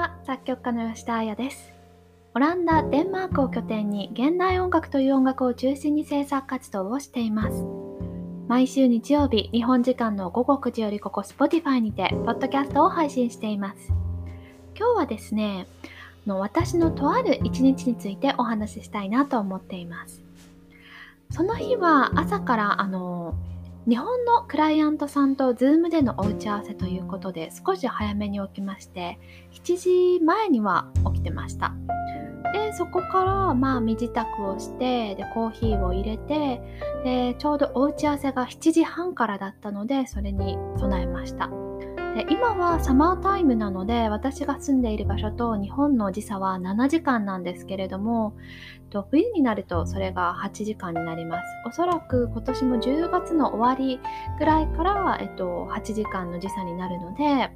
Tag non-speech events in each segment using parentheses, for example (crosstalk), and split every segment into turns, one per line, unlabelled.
は作曲家の吉田彩です。オランダ、デンマークを拠点に現代音楽という音楽を中心に制作活動をしています。毎週日曜日、日本時間の午後9時よりここ Spotify にてポッドキャストを配信しています。今日はですねの私のとある一日についてお話ししたいなと思っています。その日は朝からあの日本のクライアントさんとズームでのお打ち合わせということで少し早めに起きまして7時前には起きてました。でそこからまあ身支度をしてでコーヒーを入れてでちょうどお打ち合わせが7時半からだったのでそれに備えました。で今はサマータイムなので私が住んでいる場所と日本の時差は7時間なんですけれども冬になるとそれが8時間になります。おそらく今年も10月の終わりぐらいから、えっと、8時間の時差になるので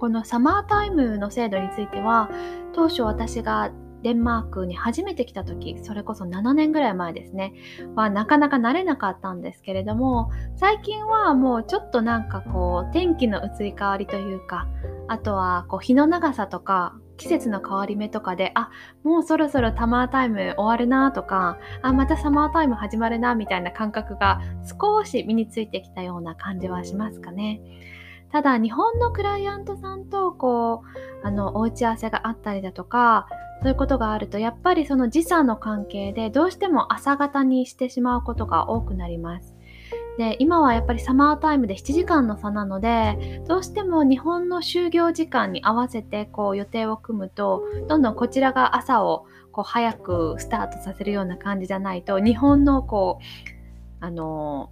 このサマータイムの制度については当初私がデンマークに初めて来た時それこそ7年ぐらい前ですねはなかなか慣れなかったんですけれども最近はもうちょっとなんかこう天気の移り変わりというかあとはこう日の長さとか季節の変わり目とかであもうそろそろサマータイム終わるなとかあまたサマータイム始まるなみたいな感覚が少し身についてきたような感じはしますかね。ただ日本のクライアントさんとこうあのお打ち合わせがあったりだとかそういうことがあるとやっぱりその時差の関係でどうしても朝方にしてしまうことが多くなります。で今はやっぱりサマータイムで7時間の差なのでどうしても日本の就業時間に合わせてこう予定を組むとどんどんこちらが朝をこう早くスタートさせるような感じじゃないと日本のこうあの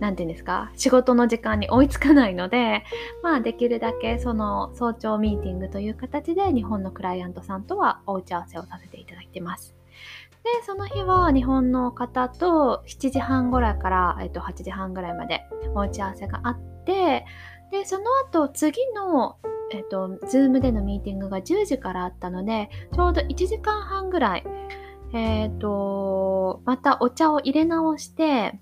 何て言うんですか？仕事の時間に追いつかないのでまあできるだけその早朝ミーティングという形で日本のクライアントさんとはお打ち合わせをさせていただいてます。でその日は日本の方と7時半ぐらいから、えっと、8時半ぐらいまでお打ち合わせがあってでその後次のえっと、Zoom でのミーティングが10時からあったのでちょうど1時間半ぐらいえっ、と、またお茶を入れ直して、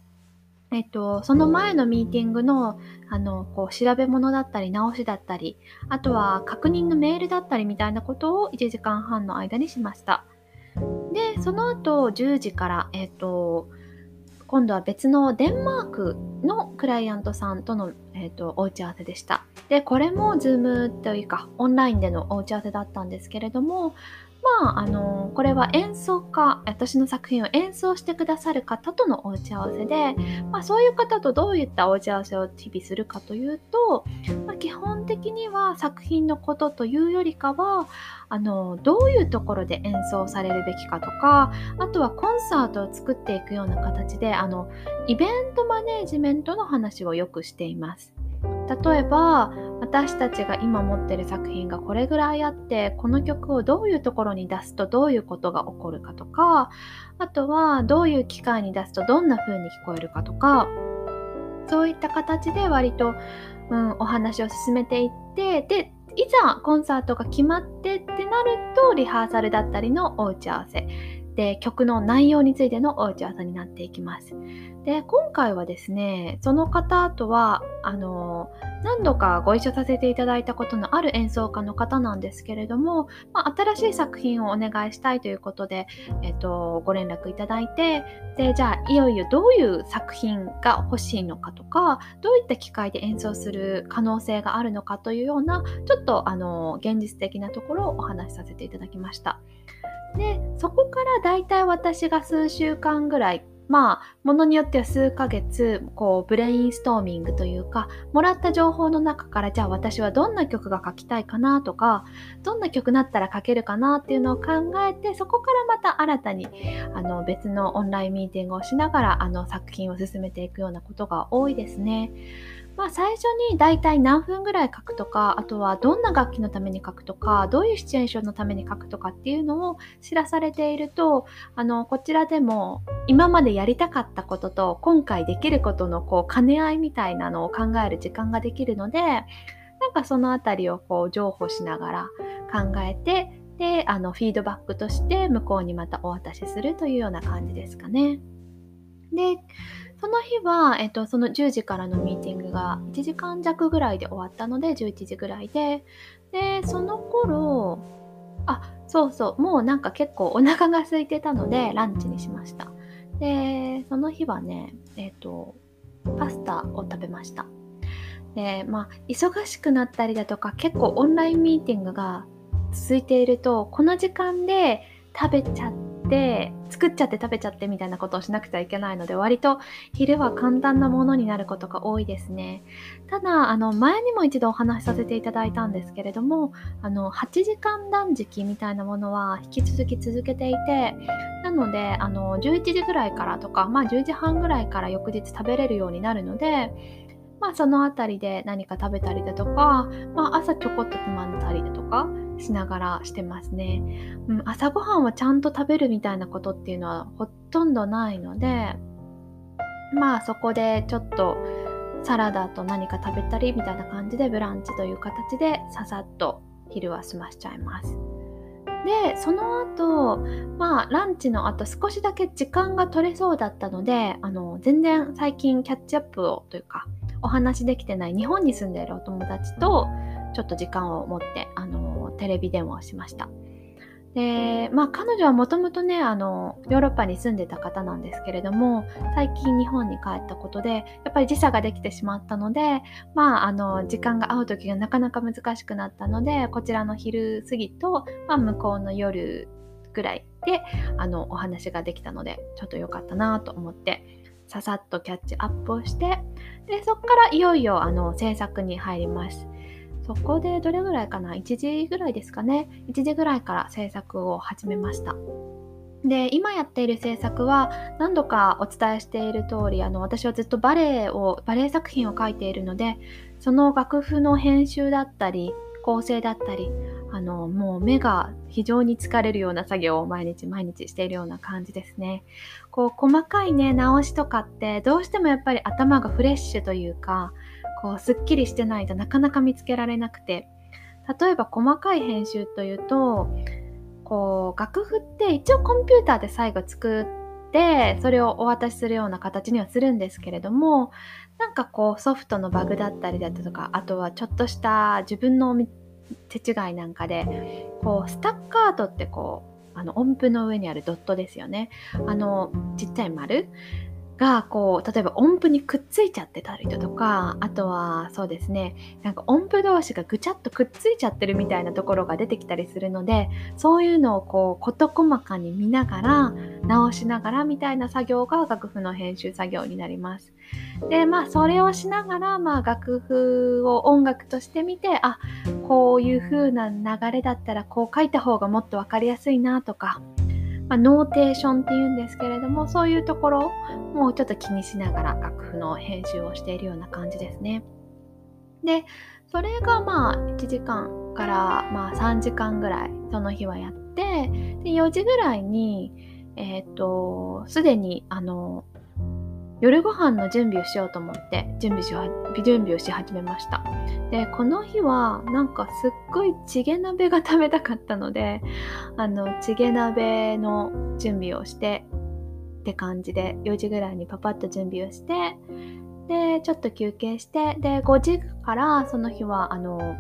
えっ、と、その前のミーティングの、あの、こう、調べ物だったり、直しだったり、あとは確認のメールだったりみたいなことを1時間半の間にしました。で、その後、10時から、えっ、と、今度は別のデンマークのクライアントさんとの、えーと、お打ち合わせでした。で、これも Zoom というかオンラインでのお打ち合わせだったんですけれども、まあ、あのこれは演奏家私の作品を演奏してくださる方とのお打ち合わせで、まあ、そういう方とどういったお打ち合わせを日々するかというと、まあ、基本的には作品のことというよりかはあのどういうところで演奏されるべきかとかあとはコンサートを作っていくような形であのイベントマネージメントの話をよくしています。例えば私たちが今持ってる作品がこれぐらいあってこの曲をどういうところに出すとどういうことが起こるかとかあとはどういう機会に出すとどんな風に聞こえるかとかそういった形で割と、うん、お話を進めていってでいざコンサートが決まってってなるとリハーサルだったりのお打ち合わせで曲の内容についてのお打ち合わせになっていきます。で今回はですねその方とはあの何度かご一緒させていただいたことのある演奏家の方なんですけれども、まあ、新しい作品をお願いしたいということで、えっと、ご連絡いただいてでじゃあいよいよどういう作品が欲しいのかとかどういった機会で演奏する可能性があるのかというようなちょっとあの現実的なところをお話しさせていただきました。でそこからだいたい私が数週間ぐらいまあ、ものによっては数ヶ月、こう、ブレインストーミングというか、もらった情報の中から、じゃあ私はどんな曲が書きたいかなとか、どんな曲だったら書けるかなっていうのを考えて、そこからまた新たに、あの、別のオンラインミーティングをしながら、あの、作品を進めていくようなことが多いですね。まあ、最初に大体何分ぐらい書くとかあとはどんな楽器のために書くとかどういうシチュエーションのために書くとかっていうのを知らされているとあのこちらでも今までやりたかったことと今回できることのこう兼ね合いみたいなのを考える時間ができるのでなんかそのあたりをこう譲歩しながら考えてであのフィードバックとして向こうにまたお渡しするというような感じですかね。でその日は、えっと、その10時からのミーティングが1時間弱ぐらいで終わったので11時ぐらいで。でその頃あそうそうもうなんか結構お腹が空いてたのでランチにしました。でその日はねえっとパスタを食べました。でまあ忙しくなったりだとか結構オンラインミーティングが続いているとこの時間で食べちゃって作っちゃって食べちゃってみたいなことをしなくちゃいけないので割と昼は簡単なものになることが多いですね。ただあの前にも一度お話しさせていただいたんですけれどもあの8時間断食みたいなものは引き続き続けていてなのであの11時ぐらいからとかまあ10時半ぐらいから翌日食べれるようになるのでまあその辺りで何か食べたりだとか、まあ朝ちょこっとつまんだりだとかしながらしてますね。うん、朝ごはんはちゃんと食べるみたいなことっていうのはほとんどないので、まあそこでちょっとサラダと何か食べたりみたいな感じでブランチという形でささっと昼は済ましちゃいます。でその後まあランチの後少しだけ時間が取れそうだったのであの全然最近キャッチアップをというかお話できてない日本に住んでいるお友達とちょっと時間を持ってあのテレビ電話をしました。でまあ彼女はもともとねあのヨーロッパに住んでた方なんですけれども最近日本に帰ったことでやっぱり時差ができてしまったのでまああの時間が合う時がなかなか難しくなったのでこちらの昼過ぎと、まあ、向こうの夜ぐらいであのお話ができたのでちょっと良かったなと思ってささっとキャッチアップをしてでそこからいよいよあの制作に入ります。そこでどれぐらいかな ?1 時ぐらいですかね。1時ぐらいから制作を始めました。で今やっている制作は何度かお伝えしている通りあの私はずっとバレエをバレエ作品を書いているのでその楽譜の編集だったり構成だったりあのもう目が非常に疲れるような作業を毎日毎日しているような感じですね。こう細かいね直しとかってどうしてもやっぱり頭がフレッシュというかこうすっきりしてないとなかなか見つけられなくて。例えば細かい編集というとこう楽譜って一応コンピューターで最後作ってそれをお渡しするような形にはするんですけれどもなんかこうソフトのバグだったりだとかあとはちょっとした自分の手違いなんかでこうスタッカートってこうあの音符の上にあるドットですよね。あのちっちゃい丸。がこう例えば音符にくっついちゃってたりだとかあとはそうですねなんか音符同士がぐちゃっとくっついちゃってるみたいなところが出てきたりするのでそういうのをこう事細かに見ながら直しながらみたいな作業が楽譜の編集作業になります。でまあそれをしながら、まあ、楽譜を音楽としてみてあこういう風な流れだったらこう書いた方がもっと分かりやすいなとかまあ、ノーテーションっていうんですけれどもそういうところをもうちょっと気にしながら楽譜の編集をしているような感じですね。でそれがまあ1時間からまあ3時間ぐらいその日はやってで4時ぐらいにえっ、とすでにあの夜ご飯の準備をしようと思って準備し準備をし始めましたでこの日はなんかすっごいチゲ鍋が食べたかったのであのチゲ鍋の準備をしてって感じで4時ぐらいにパパッと準備をしてでちょっと休憩してで5時からその日はあの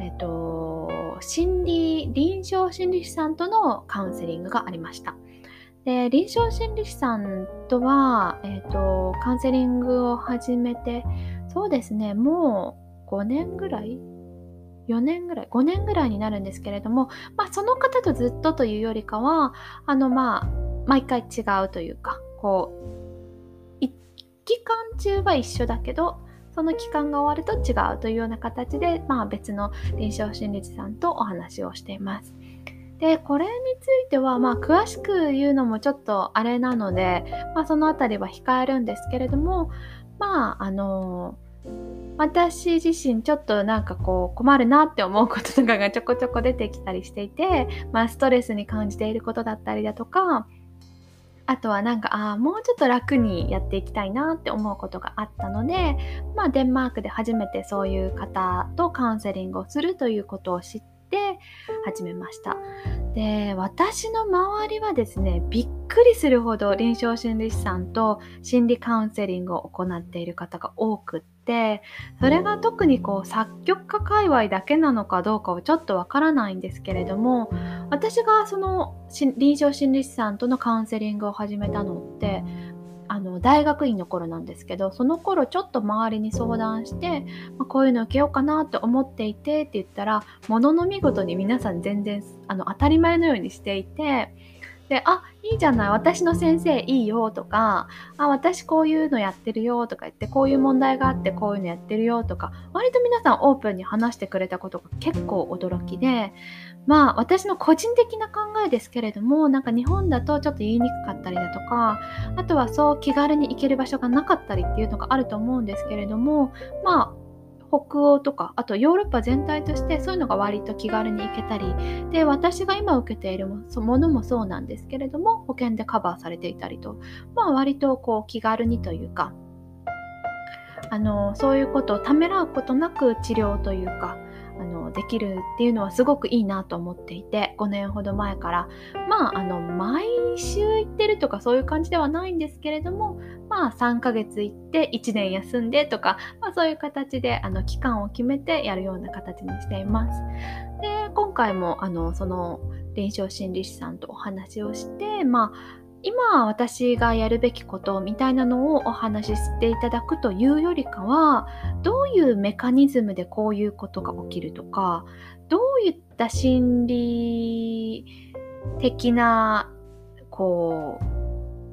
えっ、と心理臨床心理士さんとのカウンセリングがありました。で臨床心理士さんとは、えーと、カウンセリングを始めてそうですねもう5年ぐらい？4年ぐらい？5年ぐらいになるんですけれども、まあ、その方とずっとというよりかはあのまあ毎回違うというかこう期間中は一緒だけどその期間が終わると違うというような形で、まあ、別の臨床心理士さんとお話をしています。でこれについては、まあ、詳しく言うのもちょっとあれなので、まあ、その辺りは控えるんですけれどもまああの私自身ちょっとなんかこう困るなって思うこととかがちょこちょこ出てきたりしていて、まあ、ストレスに感じていることだったりだとかあとはなんかああもうちょっと楽にやっていきたいなって思うことがあったので、まあ、デンマークで初めてそういう方とカウンセリングをするということを知って始めました。で私の周りはですねびっくりするほど臨床心理士さんと心理カウンセリングを行っている方が多くってそれが特にこう作曲家界隈だけなのかどうかはちょっとわからないんですけれども私がその臨床心理士さんとのカウンセリングを始めたのってあの大学院の頃なんですけどその頃ちょっと周りに相談して、まあ、こういうの受けようかなと思っていてって言ったらものの見事に皆さん全然あの当たり前のようにしていてで、あ、いいじゃない、私の先生いいよとか、あ、私こういうのやってるよとか言って、こういう問題があってこういうのやってるよとか、割と皆さんオープンに話してくれたことが結構驚きで、まあ私の個人的な考えですけれども、なんか日本だとちょっと言いにくかったりだとか、あとはそう気軽に行ける場所がなかったりっていうのがあると思うんですけれども、まあ北欧とかあとヨーロッパ全体としてそういうのが割と気軽に行けたりで私が今受けているものもそうなんですけれども保険でカバーされていたりとまあ割とこう気軽にというかあのそういうことをためらうことなく治療というかあのできるっていうのはすごくいいなと思っていて5年ほど前からまああの毎週行ってるとかそういう感じではないんですけれどもまあ3ヶ月行って1年休んでとか、まあ、そういう形であの期間を決めてやるような形にしています。で今回もあのその臨床心理士さんとお話をしてまあ今私がやるべきことみたいなのをお話ししていただくというよりかはどういうメカニズムでこういうことが起きるとかどういった心理的なこう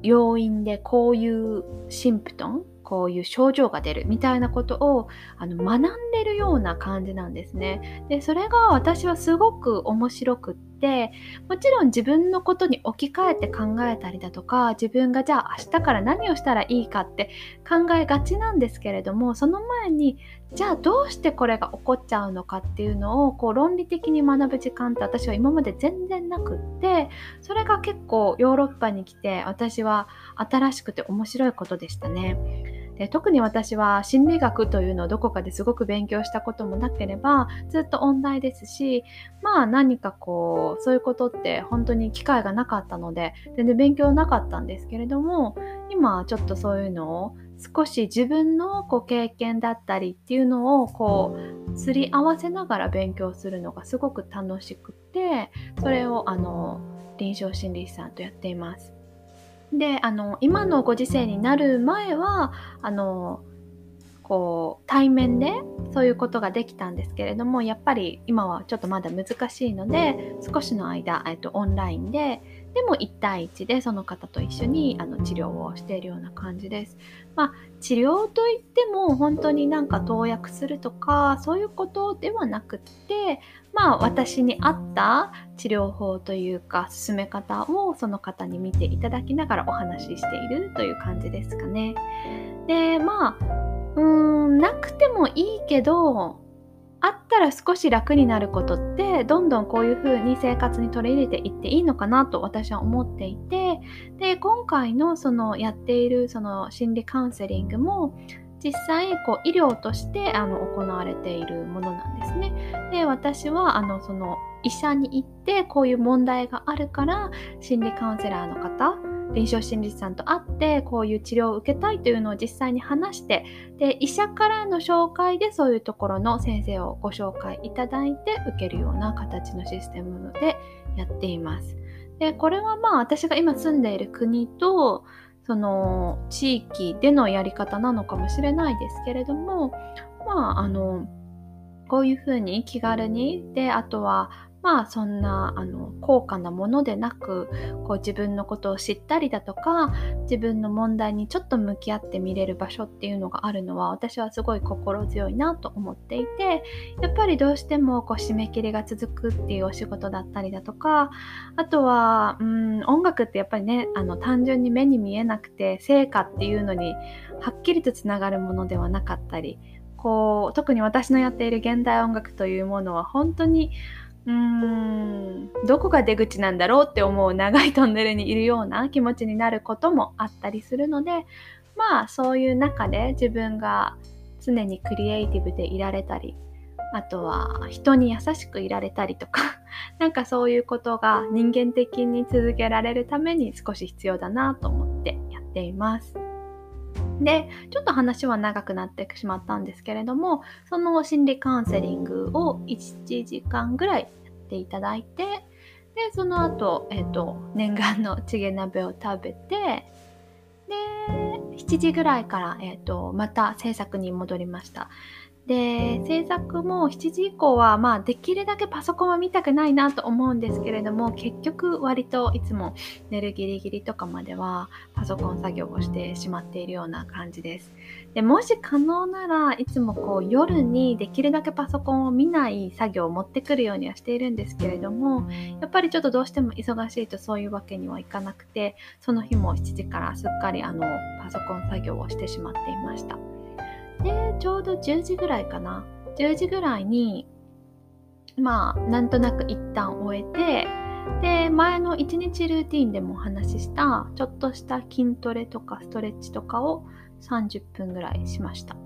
要因でこういうシンプトンこういう症状が出るみたいなことをあの学んでるような感じなんですね。でそれが私はすごく面白くっててもちろん自分のことに置き換えて考えたりだとか自分がじゃあ明日から何をしたらいいかって考えがちなんですけれどもその前にじゃあどうしてこれが起こっちゃうのかっていうのをこう論理的に学ぶ時間って私は今まで全然なくってそれが結構ヨーロッパに来て私は新しくて面白いことでしたね。で特に私は心理学というのをどこかですごく勉強したこともなければずっと音大ですしまあ何かこうそういうことって本当に機会がなかったので全然勉強なかったんですけれども今ちょっとそういうのを少し自分のこう経験だったりっていうのをこうすり合わせながら勉強するのがすごく楽しくてそれをあの臨床心理士さんとやっています。であの今のご時世になる前はあのこう対面でそういうことができたんですけれどもやっぱり今はちょっとまだ難しいので少しの間、えっと、オンラインででも1対1でその方と一緒にあの治療をしているような感じです。まあ、治療といっても本当になんか投薬するとかそういうことではなくってまあ私に合った治療法というか進め方をその方に見ていただきながらお話ししているという感じですかね。でまあうーんなくてもいいけどあったら少し楽になることってどんどんこういう風に生活に取り入れていっていいのかなと私は思っていてで今回のそのやっているその心理カウンセリングも実際こう医療としてあの行われているものなんですね。で私はあのその医者に行ってこういう問題があるから心理カウンセラーの方臨床心理士さんと会ってこういう治療を受けたいというのを実際に話してで医者からの紹介でそういうところの先生をご紹介いただいて受けるような形のシステムでやっています。でこれはまあ私が今住んでいる国とその地域でのやり方なのかもしれないですけれどもまああのこういうふうに気軽にであとはまあそんなあの高価なものでなくこう自分のことを知ったりだとか自分の問題にちょっと向き合ってみれる場所っていうのがあるのは私はすごい心強いなと思っていてやっぱりどうしてもこう締め切りが続くっていうお仕事だったりだとかあとはうん音楽ってやっぱりねあの単純に目に見えなくて成果っていうのにはっきりとつながるものではなかったりこう特に私のやっている現代音楽というものは本当にうーんどこが出口なんだろうって思う長いトンネルにいるような気持ちになることもあったりするのでまあそういう中で自分が常にクリエイティブでいられたりあとは人に優しくいられたりとか (laughs) なんかそういうことが人間的に続けられるために少し必要だなと思ってやっています。で、ちょっと話は長くなってしまったんですけれども、その心理カウンセリングを1時間ぐらいやっていただいて、で、その後、えっ、ー、と、念願のチゲ鍋を食べて、で、7時ぐらいから、えっ、と、また制作に戻りました。で制作も7時以降はまあできるだけパソコンは見たくないなと思うんですけれども結局割といつも寝るギリギリとかまではパソコン作業をしてしまっているような感じですでもし可能ならいつもこう夜にできるだけパソコンを見ない作業を持ってくるようにはしているんですけれどもやっぱりちょっとどうしても忙しいとそういうわけにはいかなくてその日も7時からすっかりあのパソコン作業をしてしまっていました。でちょうど10時ぐらいかな。10時ぐらいにまあなんとなく一旦終えてで前の1日ルーティンでもお話ししたちょっとした筋トレとかストレッチとかを30分ぐらいしました。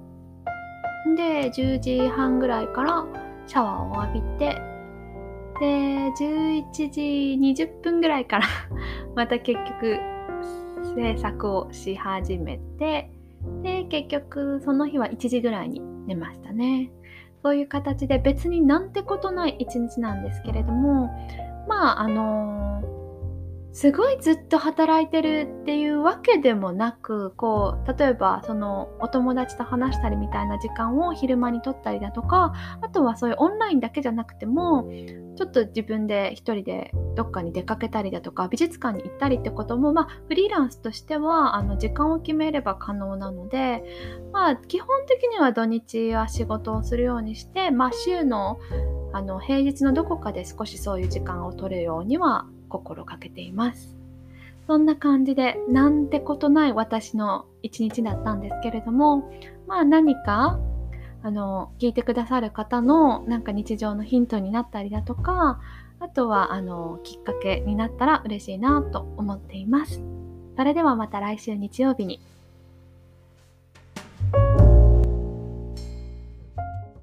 で10時半ぐらいからシャワーを浴びてで11時20分ぐらいから (laughs) また結局制作をし始めてで、結局その日は1時ぐらいに寝ましたね。そういう形で別になんてことない一日なんですけれども、まああのーすごいずっと働いてるっていうわけでもなくこう例えばそのお友達と話したりみたいな時間を昼間にとったりだとかあとはそういうオンラインだけじゃなくてもちょっと自分で一人でどっかに出かけたりだとか美術館に行ったりってことも、まあ、フリーランスとしてはあの時間を決めれば可能なので、まあ、基本的には土日は仕事をするようにして、まあ、週のあの平日のどこかで少しそういう時間を取るようには心がけています。そんな感じで、なんてことない私の一日だったんですけれども、まあ何か、あの、聞いてくださる方のなんか日常のヒントになったりだとか、あとは、あの、きっかけになったら嬉しいなと思っています。それではまた来週日曜日に